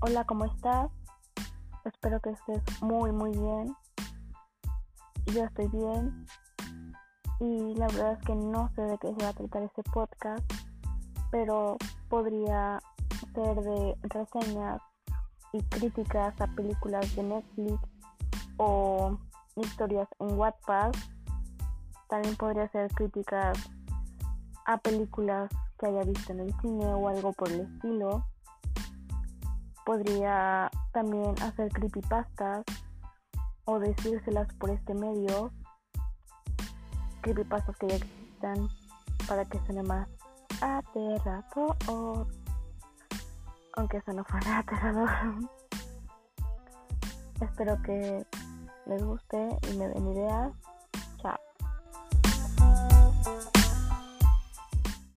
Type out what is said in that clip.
Hola, ¿cómo estás? Espero que estés muy, muy bien. Yo estoy bien. Y la verdad es que no sé de qué se va a tratar este podcast, pero podría ser de reseñas y críticas a películas de Netflix o historias en Wattpad. También podría ser críticas a películas que haya visto en el cine o algo por el estilo. Podría también hacer creepypastas o decírselas por este medio. Creepypastas que ya existan para que suene más aterrador. Aunque eso no fuera aterrador. Espero que les guste y me den